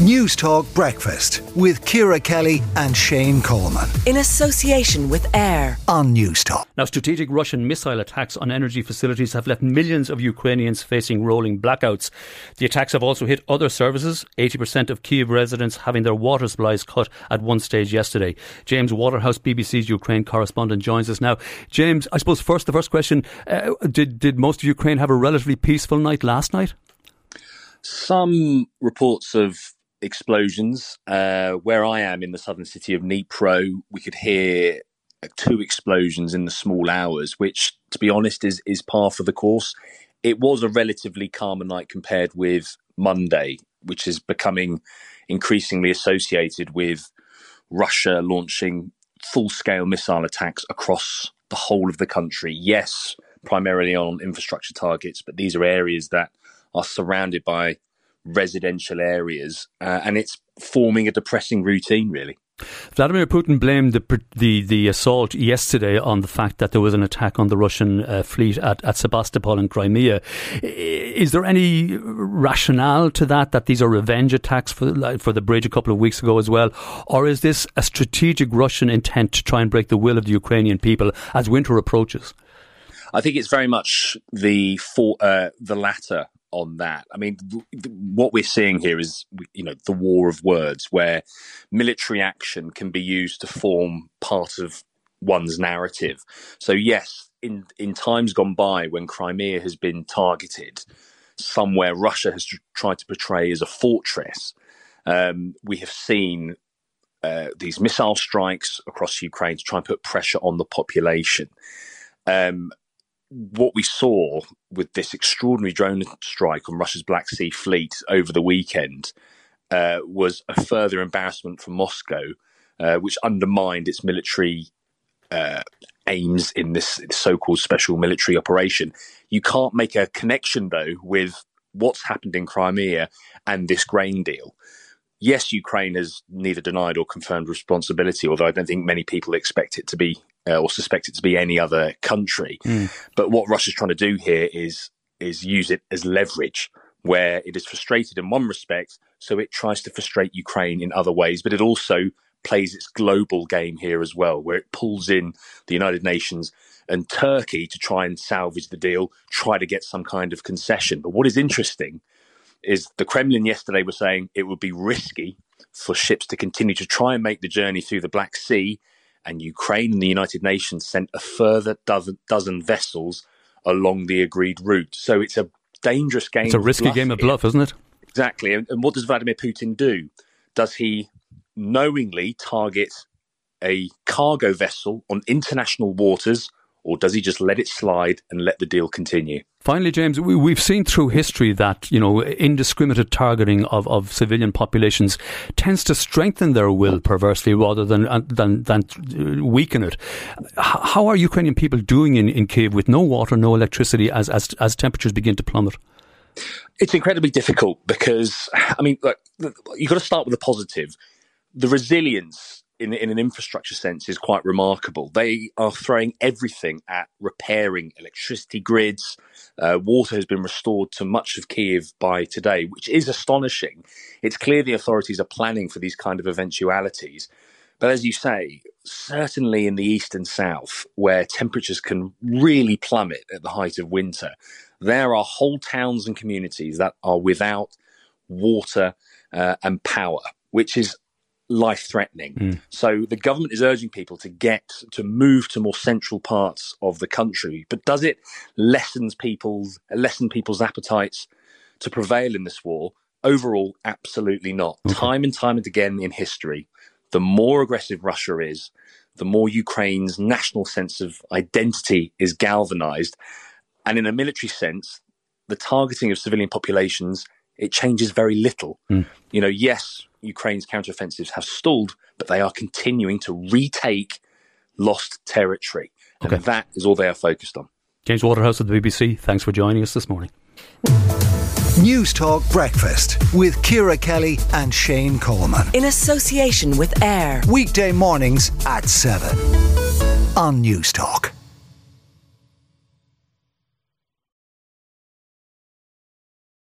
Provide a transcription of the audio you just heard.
Newstalk Breakfast with Ciara Kelly and Shane Coleman. In association with AIR on Newstalk. Now, strategic Russian missile attacks on energy facilities have left millions of Ukrainians facing rolling blackouts. The attacks have also hit other services, 80% of Kiev residents having their water supplies cut at one stage yesterday. James Waterhouse, BBC's Ukraine correspondent, joins us now. James, I suppose first, the first question uh, did, did most of Ukraine have a relatively peaceful night last night? Some reports of explosions. Uh, where I am in the southern city of Dnipro, we could hear two explosions in the small hours, which, to be honest, is is par for the course. It was a relatively calmer night compared with Monday, which is becoming increasingly associated with Russia launching full scale missile attacks across the whole of the country. Yes, primarily on infrastructure targets, but these are areas that are surrounded by residential areas, uh, and it's forming a depressing routine, really. Vladimir Putin blamed the, the, the assault yesterday on the fact that there was an attack on the Russian uh, fleet at, at Sebastopol in Crimea. Is there any rationale to that? That these are revenge attacks for for the bridge a couple of weeks ago as well, or is this a strategic Russian intent to try and break the will of the Ukrainian people as winter approaches? I think it's very much the for, uh, the latter on that. I mean, th- th- what we're seeing here is, you know, the war of words, where military action can be used to form part of one's narrative. So, yes, in in times gone by, when Crimea has been targeted, somewhere Russia has tried to portray as a fortress, um, we have seen. Uh, these missile strikes across Ukraine to try and put pressure on the population. Um, what we saw with this extraordinary drone strike on Russia's Black Sea fleet over the weekend uh, was a further embarrassment for Moscow, uh, which undermined its military uh, aims in this so-called special military operation. You can't make a connection though with what's happened in Crimea and this grain deal. Yes, Ukraine has neither denied or confirmed responsibility, although I don't think many people expect it to be uh, or suspect it to be any other country. Mm. But what Russia's trying to do here is is use it as leverage, where it is frustrated in one respect, so it tries to frustrate Ukraine in other ways, but it also plays its global game here as well, where it pulls in the United Nations and Turkey to try and salvage the deal, try to get some kind of concession. But what is interesting is the Kremlin yesterday was saying it would be risky for ships to continue to try and make the journey through the Black Sea and Ukraine and the United Nations sent a further dozen, dozen vessels along the agreed route. So it's a dangerous game. It's a risky game of bluff, isn't it? Exactly. And, and what does Vladimir Putin do? Does he knowingly target a cargo vessel on international waters or does he just let it slide and let the deal continue? Finally, James, we, have seen through history that you know indiscriminate targeting of, of civilian populations tends to strengthen their will perversely rather than uh, than than weaken it. How are Ukrainian people doing in, in Kiev with no water, no electricity, as as as temperatures begin to plummet? It's incredibly difficult because I mean, look, you've got to start with the positive. The resilience in, in an infrastructure sense is quite remarkable. They are throwing everything at repairing electricity grids. Uh, water has been restored to much of Kiev by today, which is astonishing. It's clear the authorities are planning for these kind of eventualities. But as you say, certainly in the east and south, where temperatures can really plummet at the height of winter, there are whole towns and communities that are without water uh, and power, which is life threatening. Mm. So the government is urging people to get to move to more central parts of the country. But does it lessens people's lessen people's appetites to prevail in this war? Overall, absolutely not. Okay. Time and time and again in history, the more aggressive Russia is, the more Ukraine's national sense of identity is galvanized. And in a military sense, the targeting of civilian populations, it changes very little. Mm. You know, yes, Ukraine's counteroffensives have stalled, but they are continuing to retake lost territory. And okay. that is all they are focused on. James Waterhouse of the BBC, thanks for joining us this morning. Newstalk Breakfast with Ciara Kelly and Shane Coleman. In association with AIR. Weekday mornings at 7 on Newstalk.